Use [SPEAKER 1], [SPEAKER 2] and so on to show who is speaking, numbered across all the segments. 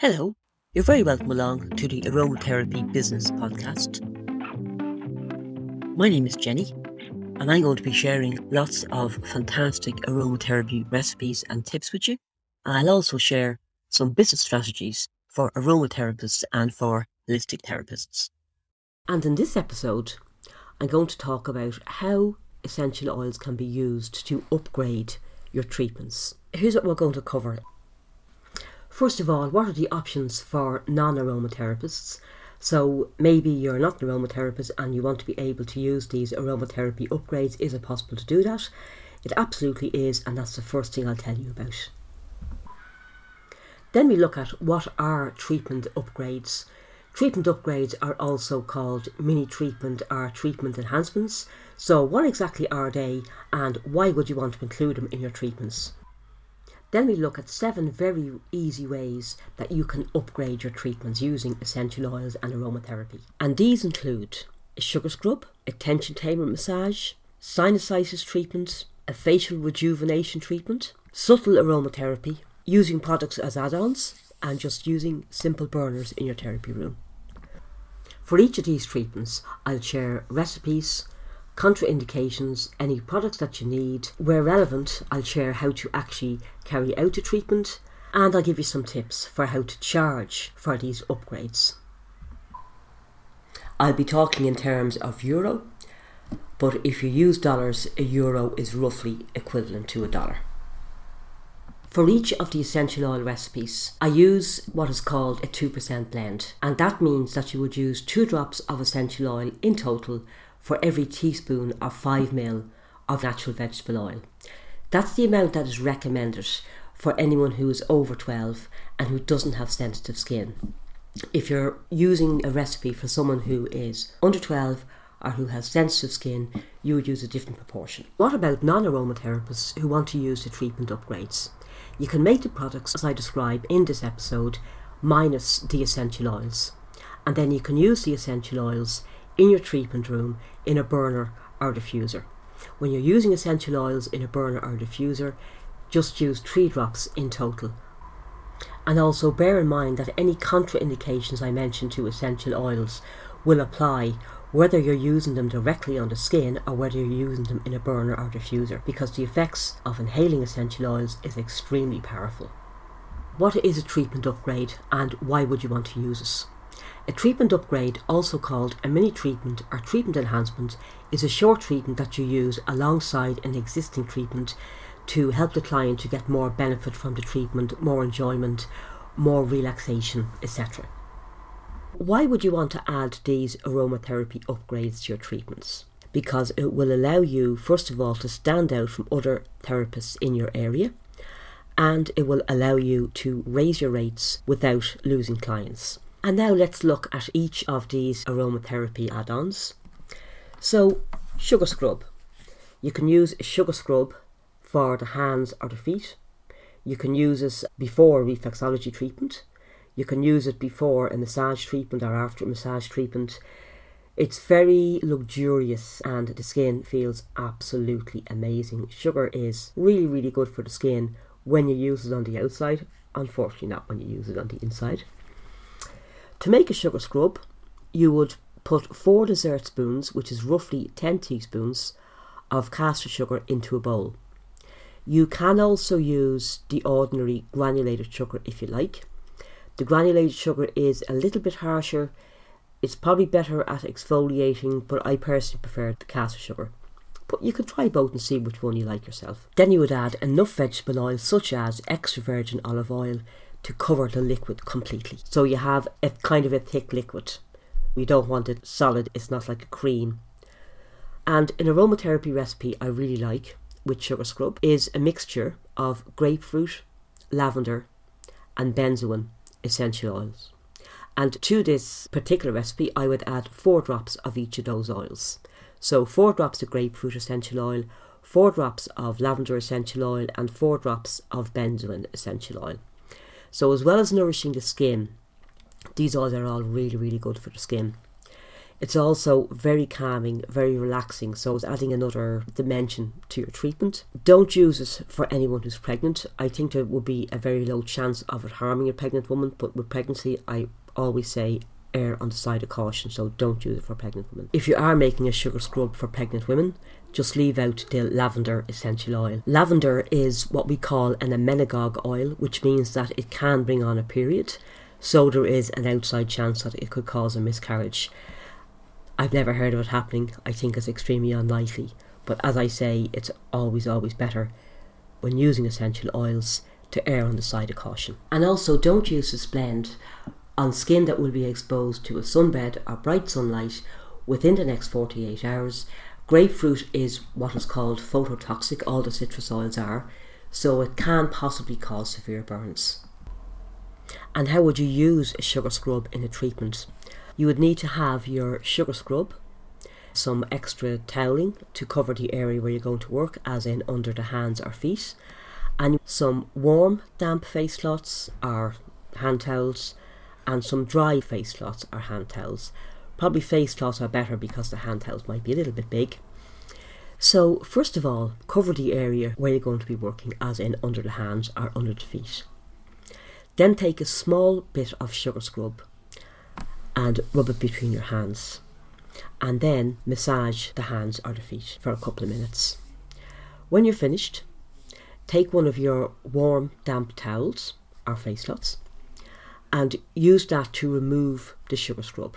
[SPEAKER 1] Hello, you're very welcome along to the Aromatherapy Business Podcast. My name is Jenny, and I'm going to be sharing lots of fantastic aromatherapy recipes and tips with you. I'll also share some business strategies for aromatherapists and for holistic therapists. And in this episode, I'm going to talk about how essential oils can be used to upgrade your treatments. Here's what we're going to cover First of all, what are the options for non aromatherapists? So maybe you're not an aromatherapist and you want to be able to use these aromatherapy upgrades. Is it possible to do that? It absolutely is, and that's the first thing I'll tell you about. Then we look at what are treatment upgrades. Treatment upgrades are also called mini treatment or treatment enhancements. So, what exactly are they, and why would you want to include them in your treatments? Then we look at seven very easy ways that you can upgrade your treatments using essential oils and aromatherapy. And these include a sugar scrub, a tension tamer massage, sinusitis treatment, a facial rejuvenation treatment, subtle aromatherapy, using products as add ons, and just using simple burners in your therapy room. For each of these treatments, I'll share recipes, contraindications, any products that you need. Where relevant, I'll share how to actually carry out the treatment and I'll give you some tips for how to charge for these upgrades. I'll be talking in terms of euro, but if you use dollars, a euro is roughly equivalent to a dollar. For each of the essential oil recipes, I use what is called a 2% blend, and that means that you would use two drops of essential oil in total for every teaspoon or 5 ml of natural vegetable oil. That's the amount that is recommended for anyone who is over 12 and who doesn't have sensitive skin. If you're using a recipe for someone who is under 12 or who has sensitive skin, you would use a different proportion. What about non aromatherapists who want to use the treatment upgrades? You can make the products as I describe in this episode minus the essential oils. And then you can use the essential oils in your treatment room in a burner or diffuser. When you're using essential oils in a burner or diffuser, just use three drops in total. And also bear in mind that any contraindications I mentioned to essential oils will apply whether you're using them directly on the skin or whether you're using them in a burner or diffuser because the effects of inhaling essential oils is extremely powerful. What is a treatment upgrade and why would you want to use it? A treatment upgrade, also called a mini treatment or treatment enhancement, is a short treatment that you use alongside an existing treatment to help the client to get more benefit from the treatment, more enjoyment, more relaxation, etc. Why would you want to add these aromatherapy upgrades to your treatments? Because it will allow you, first of all, to stand out from other therapists in your area, and it will allow you to raise your rates without losing clients. And now let's look at each of these aromatherapy add ons. So, sugar scrub. You can use a sugar scrub for the hands or the feet. You can use this before reflexology treatment. You can use it before a massage treatment or after a massage treatment. It's very luxurious and the skin feels absolutely amazing. Sugar is really, really good for the skin when you use it on the outside. Unfortunately, not when you use it on the inside. To make a sugar scrub, you would put 4 dessert spoons, which is roughly 10 teaspoons, of caster sugar into a bowl. You can also use the ordinary granulated sugar if you like. The granulated sugar is a little bit harsher. It's probably better at exfoliating, but I personally prefer the caster sugar. But you could try both and see which one you like yourself. Then you would add enough vegetable oil, such as extra virgin olive oil, to cover the liquid completely. So you have a kind of a thick liquid. We don't want it solid, it's not like a cream. And an aromatherapy recipe I really like with sugar scrub is a mixture of grapefruit, lavender, and benzoin essential oils. And to this particular recipe, I would add four drops of each of those oils. So, four drops of grapefruit essential oil, four drops of lavender essential oil, and four drops of benzoin essential oil. So, as well as nourishing the skin, these oils are all really, really good for the skin. It's also very calming, very relaxing, so it's adding another dimension to your treatment. Don't use it for anyone who's pregnant. I think there would be a very low chance of it harming a pregnant woman, but with pregnancy, I always say err on the side of caution, so don't use it for pregnant women. If you are making a sugar scrub for pregnant women, just leave out the lavender essential oil. Lavender is what we call an emmenagogue oil, which means that it can bring on a period, so there is an outside chance that it could cause a miscarriage. I've never heard of it happening. I think it's extremely unlikely. But as I say, it's always, always better when using essential oils to err on the side of caution. And also, don't use this blend on skin that will be exposed to a sunbed or bright sunlight within the next 48 hours. Grapefruit is what is called phototoxic, all the citrus oils are, so it can possibly cause severe burns. And how would you use a sugar scrub in a treatment? You would need to have your sugar scrub, some extra toweling to cover the area where you're going to work, as in under the hands or feet, and some warm, damp face cloths or hand towels, and some dry face cloths or hand towels. Probably face cloths are better because the hand towels might be a little bit big. So, first of all, cover the area where you're going to be working, as in under the hands or under the feet. Then take a small bit of sugar scrub and rub it between your hands. And then massage the hands or the feet for a couple of minutes. When you're finished, take one of your warm, damp towels or face cloths and use that to remove the sugar scrub.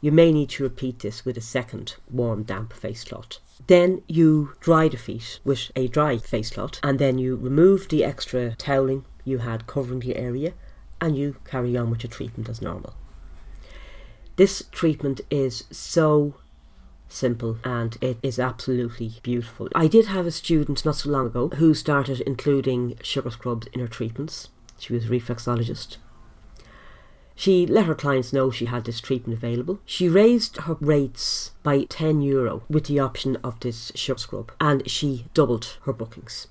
[SPEAKER 1] You may need to repeat this with a second warm, damp face cloth. Then you dry the feet with a dry face cloth and then you remove the extra toweling you had covering the area and you carry on with your treatment as normal. This treatment is so simple and it is absolutely beautiful. I did have a student not so long ago who started including sugar scrubs in her treatments. She was a reflexologist. She let her clients know she had this treatment available. She raised her rates by 10 euro with the option of this sugar scrub and she doubled her bookings.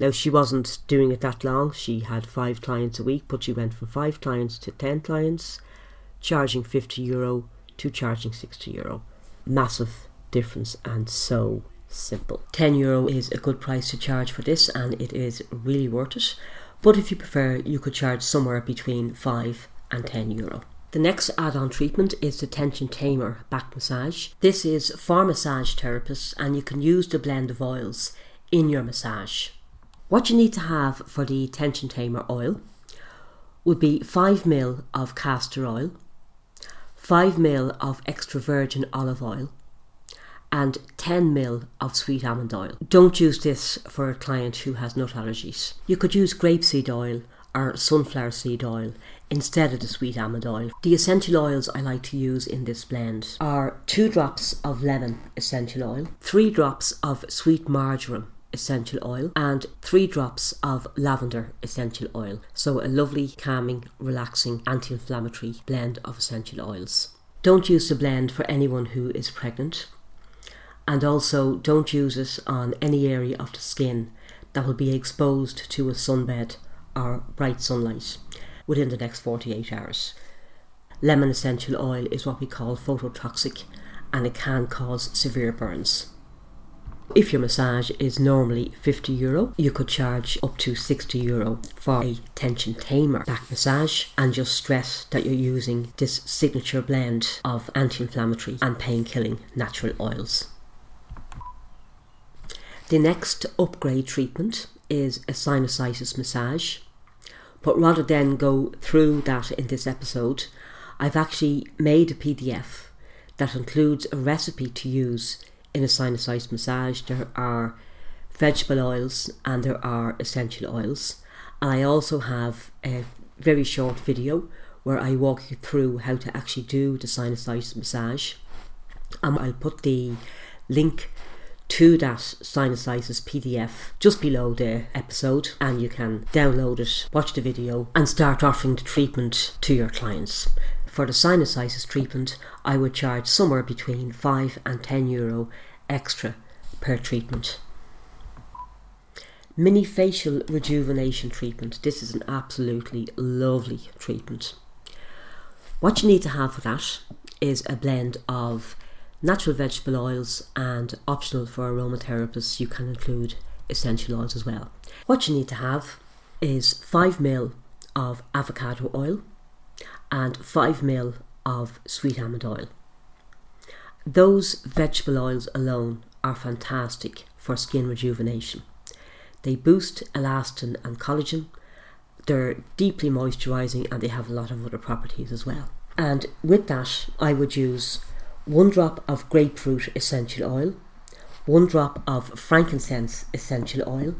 [SPEAKER 1] Now, she wasn't doing it that long. She had five clients a week, but she went from five clients to 10 clients charging 50 euro to charging 60 euro. Massive difference and so simple. 10 euro is a good price to charge for this and it is really worth it. But if you prefer, you could charge somewhere between 5 and 10 euro. The next add on treatment is the Tension Tamer back massage. This is for massage therapists and you can use the blend of oils in your massage. What you need to have for the Tension Tamer oil would be 5 ml of castor oil, 5 ml of extra virgin olive oil, and 10 ml of sweet almond oil. Don't use this for a client who has nut allergies. You could use grapeseed oil or sunflower seed oil instead of the sweet almond oil. The essential oils I like to use in this blend are 2 drops of lemon essential oil, 3 drops of sweet marjoram essential oil and three drops of lavender essential oil. So, a lovely, calming, relaxing, anti inflammatory blend of essential oils. Don't use the blend for anyone who is pregnant, and also don't use it on any area of the skin that will be exposed to a sunbed or bright sunlight within the next 48 hours. Lemon essential oil is what we call phototoxic and it can cause severe burns. If your massage is normally 50 euro, you could charge up to 60 euro for a tension tamer back massage and just stress that you're using this signature blend of anti inflammatory and pain killing natural oils. The next upgrade treatment is a sinusitis massage. But rather than go through that in this episode, I've actually made a PDF that includes a recipe to use in a sinusitis massage, there are vegetable oils and there are essential oils. And I also have a very short video where I walk you through how to actually do the sinusitis massage. And I'll put the link to that sinusitis PDF just below the episode, and you can download it, watch the video, and start offering the treatment to your clients. For the sinusitis treatment, I would charge somewhere between 5 and 10 euro extra per treatment. Mini facial rejuvenation treatment. This is an absolutely lovely treatment. What you need to have for that is a blend of natural vegetable oils and optional for aromatherapists, you can include essential oils as well. What you need to have is 5 ml of avocado oil and 5 ml of sweet almond oil. Those vegetable oils alone are fantastic for skin rejuvenation. They boost elastin and collagen. They're deeply moisturizing and they have a lot of other properties as well. And with that, I would use one drop of grapefruit essential oil, one drop of frankincense essential oil,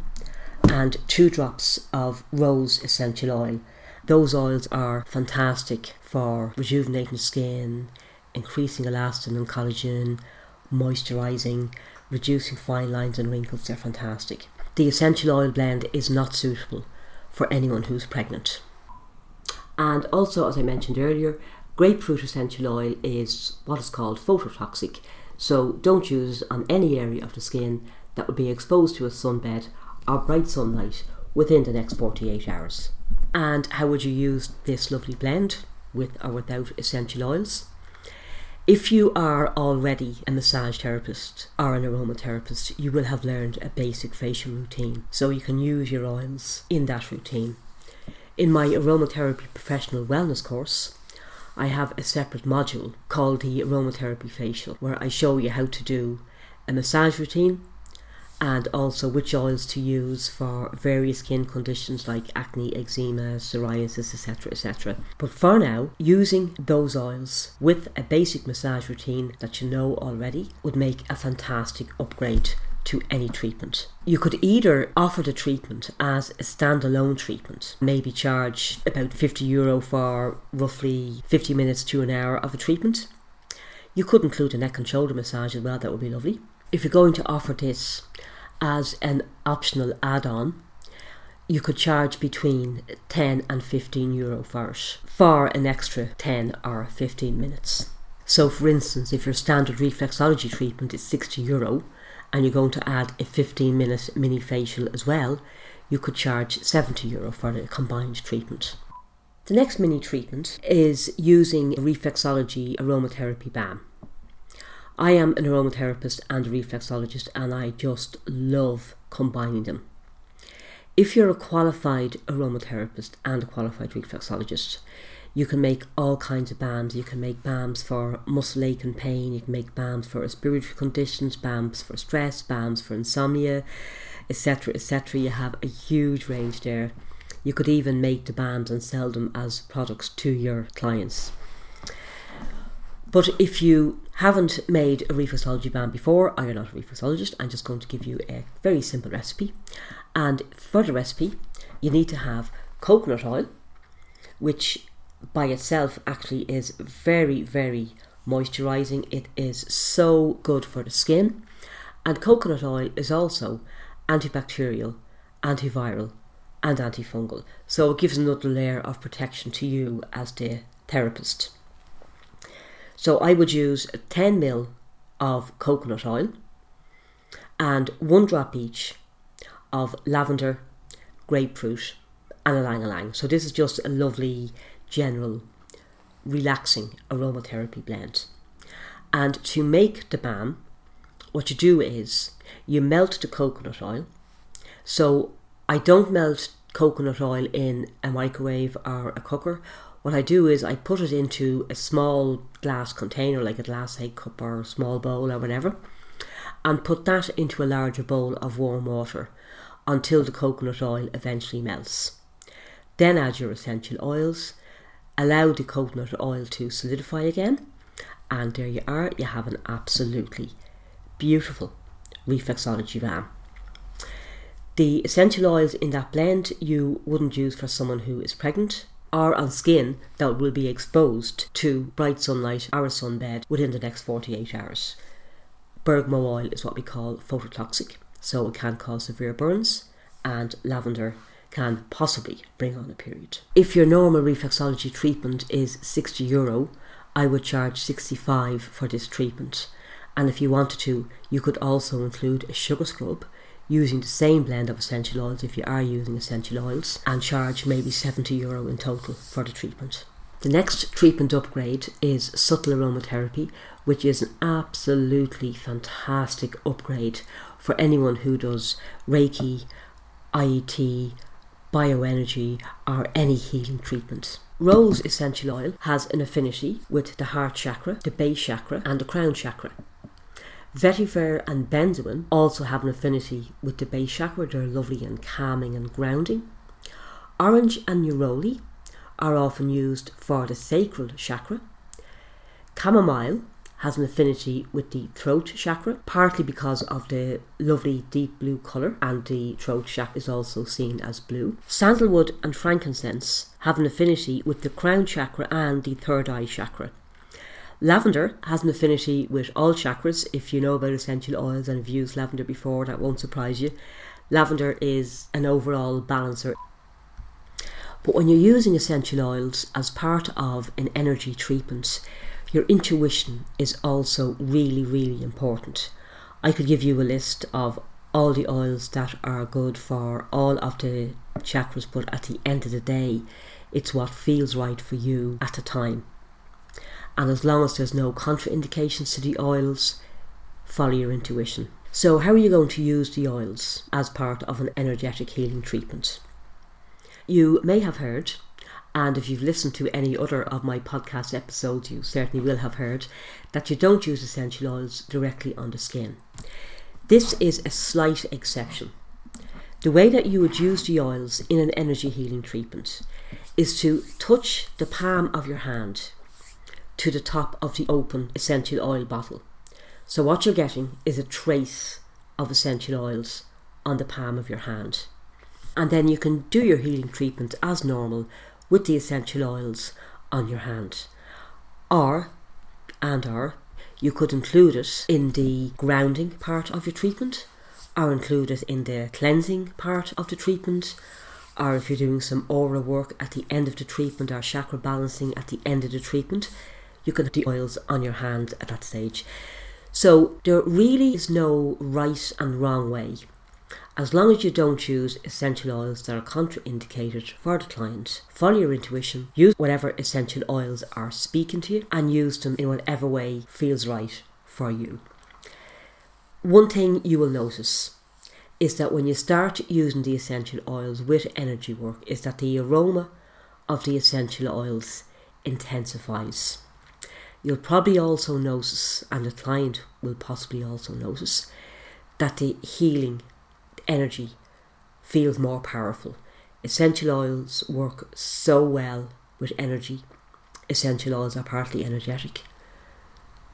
[SPEAKER 1] and two drops of rose essential oil. Those oils are fantastic for rejuvenating skin, increasing elastin and collagen, moisturizing, reducing fine lines and wrinkles. They're fantastic. The essential oil blend is not suitable for anyone who's pregnant. And also, as I mentioned earlier, grapefruit essential oil is what is called phototoxic, so don't use it on any area of the skin that would be exposed to a sunbed or bright sunlight within the next 48 hours. And how would you use this lovely blend with or without essential oils? If you are already a massage therapist or an aromatherapist, you will have learned a basic facial routine, so you can use your oils in that routine. In my aromatherapy professional wellness course, I have a separate module called the aromatherapy facial, where I show you how to do a massage routine and also which oils to use for various skin conditions like acne, eczema, psoriasis, etc. etc. But for now, using those oils with a basic massage routine that you know already would make a fantastic upgrade to any treatment. You could either offer the treatment as a standalone treatment, maybe charge about 50 euro for roughly 50 minutes to an hour of a treatment. You could include a neck and shoulder massage as well, that would be lovely. If you're going to offer this as an optional add on, you could charge between 10 and 15 euro for for an extra 10 or 15 minutes. So, for instance, if your standard reflexology treatment is 60 euro and you're going to add a 15 minute mini facial as well, you could charge 70 euro for the combined treatment. The next mini treatment is using reflexology aromatherapy balm. I am an aromatherapist and a reflexologist, and I just love combining them. If you're a qualified aromatherapist and a qualified reflexologist, you can make all kinds of balms. You can make balms for muscle ache and pain, you can make balms for respiratory conditions, balms for stress, balms for insomnia, etc. etc. You have a huge range there. You could even make the balms and sell them as products to your clients. But if you haven't made a reflexology balm before, or you're not a reflexologist, I'm just going to give you a very simple recipe. And for the recipe, you need to have coconut oil, which by itself actually is very, very moisturizing. It is so good for the skin. And coconut oil is also antibacterial, antiviral, and antifungal. So it gives another layer of protection to you as the therapist. So I would use 10 ml of coconut oil and one drop each of lavender, grapefruit, and ylang ylang. So this is just a lovely, general, relaxing aromatherapy blend. And to make the balm, what you do is you melt the coconut oil. So I don't melt coconut oil in a microwave or a cooker. What I do is I put it into a small glass container, like a glass egg cup or a small bowl or whatever, and put that into a larger bowl of warm water until the coconut oil eventually melts. Then add your essential oils, allow the coconut oil to solidify again, and there you are, you have an absolutely beautiful reflexology balm. The essential oils in that blend you wouldn't use for someone who is pregnant or on skin that will be exposed to bright sunlight or a sunbed within the next 48 hours. Bergamot oil is what we call phototoxic, so it can cause severe burns, and lavender can possibly bring on a period. If your normal reflexology treatment is 60 euro, I would charge 65 for this treatment. And if you wanted to, you could also include a sugar scrub using the same blend of essential oils if you are using essential oils and charge maybe 70 euro in total for the treatment. The next treatment upgrade is subtle aromatherapy, which is an absolutely fantastic upgrade for anyone who does Reiki, IET, bioenergy, or any healing treatment. Rose essential oil has an affinity with the heart chakra, the base chakra, and the crown chakra. Vetiver and benzoin also have an affinity with the base chakra. They're lovely and calming and grounding. Orange and neroli are often used for the sacral chakra. Chamomile has an affinity with the throat chakra, partly because of the lovely deep blue colour, and the throat chakra is also seen as blue. Sandalwood and frankincense have an affinity with the crown chakra and the third eye chakra. Lavender has an affinity with all chakras. If you know about essential oils and have used lavender before, that won't surprise you. Lavender is an overall balancer. But when you're using essential oils as part of an energy treatment, your intuition is also really, really important. I could give you a list of all the oils that are good for all of the chakras, but at the end of the day, it's what feels right for you at the time. And as long as there's no contraindications to the oils, follow your intuition. So, how are you going to use the oils as part of an energetic healing treatment? You may have heard and if you've listened to any other of my podcast episodes, you certainly will have heard that you don't use essential oils directly on the skin. This is a slight exception. The way that you would use the oils in an energy healing treatment is to touch the palm of your hand to the top of the open essential oil bottle. So, what you're getting is a trace of essential oils on the palm of your hand. And then you can do your healing treatment as normal with the essential oils on your hand. Or, and or, you could include it in the grounding part of your treatment, or include it in the cleansing part of the treatment, or if you're doing some aura work at the end of the treatment or chakra balancing at the end of the treatment, you can have the oils on your hand at that stage. So there really is no right and wrong way as long as you don't use essential oils that are contraindicated for the client, follow your intuition, use whatever essential oils are speaking to you, and use them in whatever way feels right for you. One thing you will notice is that when you start using the essential oils with energy work, is that the aroma of the essential oils intensifies. You'll probably also notice, and the client will possibly also notice, that the healing energy feels more powerful. Essential oils work so well with energy. Essential oils are partly energetic,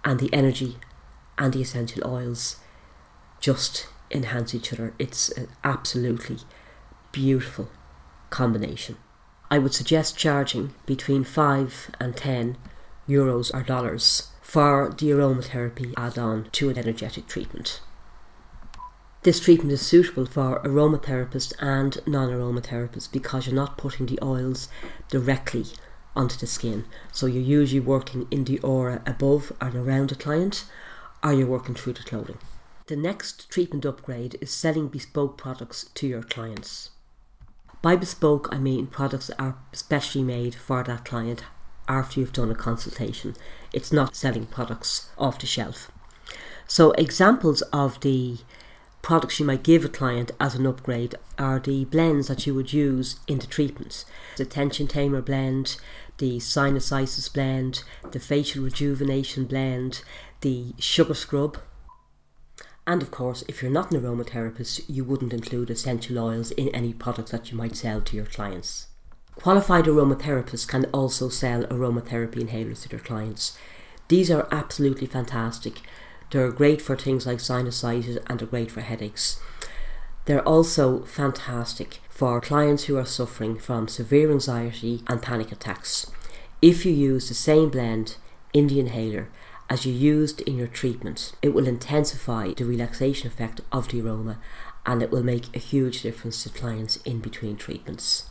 [SPEAKER 1] and the energy and the essential oils just enhance each other. It's an absolutely beautiful combination. I would suggest charging between 5 and 10 euros or dollars for the aromatherapy add on to an energetic treatment. This treatment is suitable for aromatherapists and non aromatherapists because you're not putting the oils directly onto the skin. So you're usually working in the aura above and around the client, or you're working through the clothing. The next treatment upgrade is selling bespoke products to your clients. By bespoke, I mean products that are specially made for that client after you've done a consultation. It's not selling products off the shelf. So, examples of the products you might give a client as an upgrade are the blends that you would use in the treatments. The tension tamer blend, the sinusitis blend, the facial rejuvenation blend, the sugar scrub. And of course, if you're not an aromatherapist, you wouldn't include essential oils in any products that you might sell to your clients. Qualified aromatherapists can also sell aromatherapy inhalers to their clients. These are absolutely fantastic they're great for things like sinusitis and they're great for headaches. They're also fantastic for clients who are suffering from severe anxiety and panic attacks. If you use the same blend in the inhaler as you used in your treatment, it will intensify the relaxation effect of the aroma and it will make a huge difference to clients in between treatments.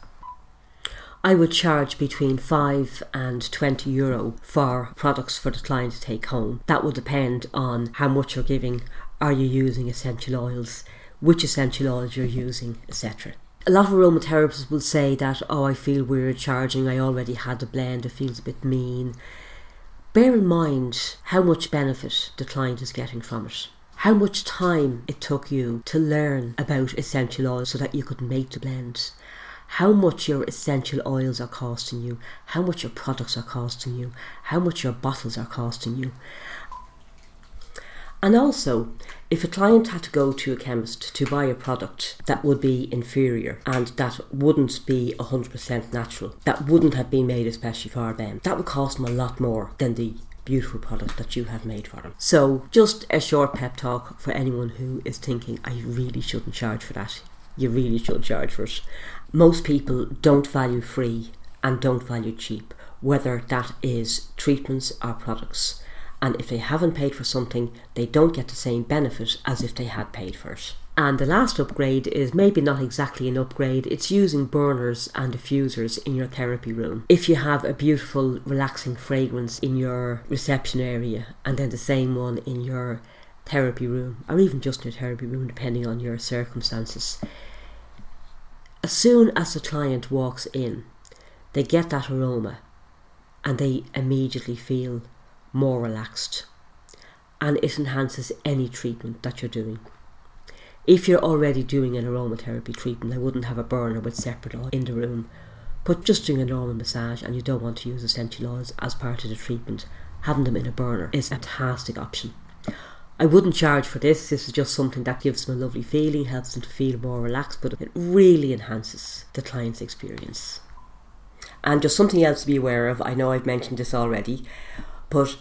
[SPEAKER 1] I would charge between 5 and 20 euro for products for the client to take home. That will depend on how much you're giving, are you using essential oils, which essential oils you're using, etc. A lot of aromatherapists will say that, oh, I feel weird charging, I already had the blend, it feels a bit mean. Bear in mind how much benefit the client is getting from it. How much time it took you to learn about essential oils so that you could make the blends how much your essential oils are costing you, how much your products are costing you, how much your bottles are costing you. And also, if a client had to go to a chemist to buy a product that would be inferior and that wouldn't be 100% natural, that wouldn't have been made especially for them, that would cost them a lot more than the beautiful product that you have made for them. So, just a short pep talk for anyone who is thinking, I really shouldn't charge for that. You really should charge for it. Most people don't value free and don't value cheap, whether that is treatments or products and if they haven't paid for something, they don't get the same benefit as if they had paid for it. And the last upgrade is maybe not exactly an upgrade, it's using burners and diffusers in your therapy room. If you have a beautiful, relaxing fragrance in your reception area and then the same one in your therapy room, or even just in your therapy room, depending on your circumstances, as soon as the client walks in, they get that aroma and they immediately feel more relaxed and it enhances any treatment that you're doing. If you're already doing an aromatherapy treatment, I wouldn't have a burner with separate oil in the room. But just doing a normal massage and you don't want to use essential oils as part of the treatment, having them in a burner is a fantastic option. I wouldn't charge for this, this is just something that gives them a lovely feeling, helps them to feel more relaxed, but it really enhances the client's experience. And just something else to be aware of, I know I've mentioned this already, but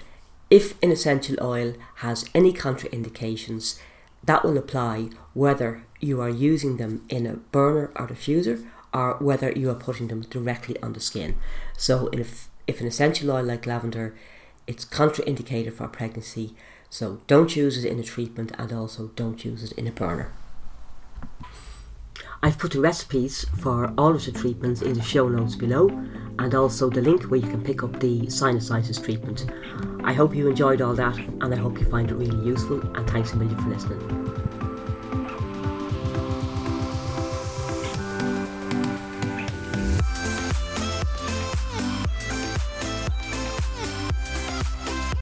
[SPEAKER 1] if an essential oil has any contraindications, that will apply whether you are using them in a burner or diffuser or whether you are putting them directly on the skin. So if, if an essential oil like lavender, it's contraindicated for pregnancy, so don't use it in a treatment and also don't use it in a burner. I've put the recipes for all of the treatments in the show notes below and also the link where you can pick up the sinusitis treatment. I hope you enjoyed all that and I hope you find it really useful and thanks a million for listening.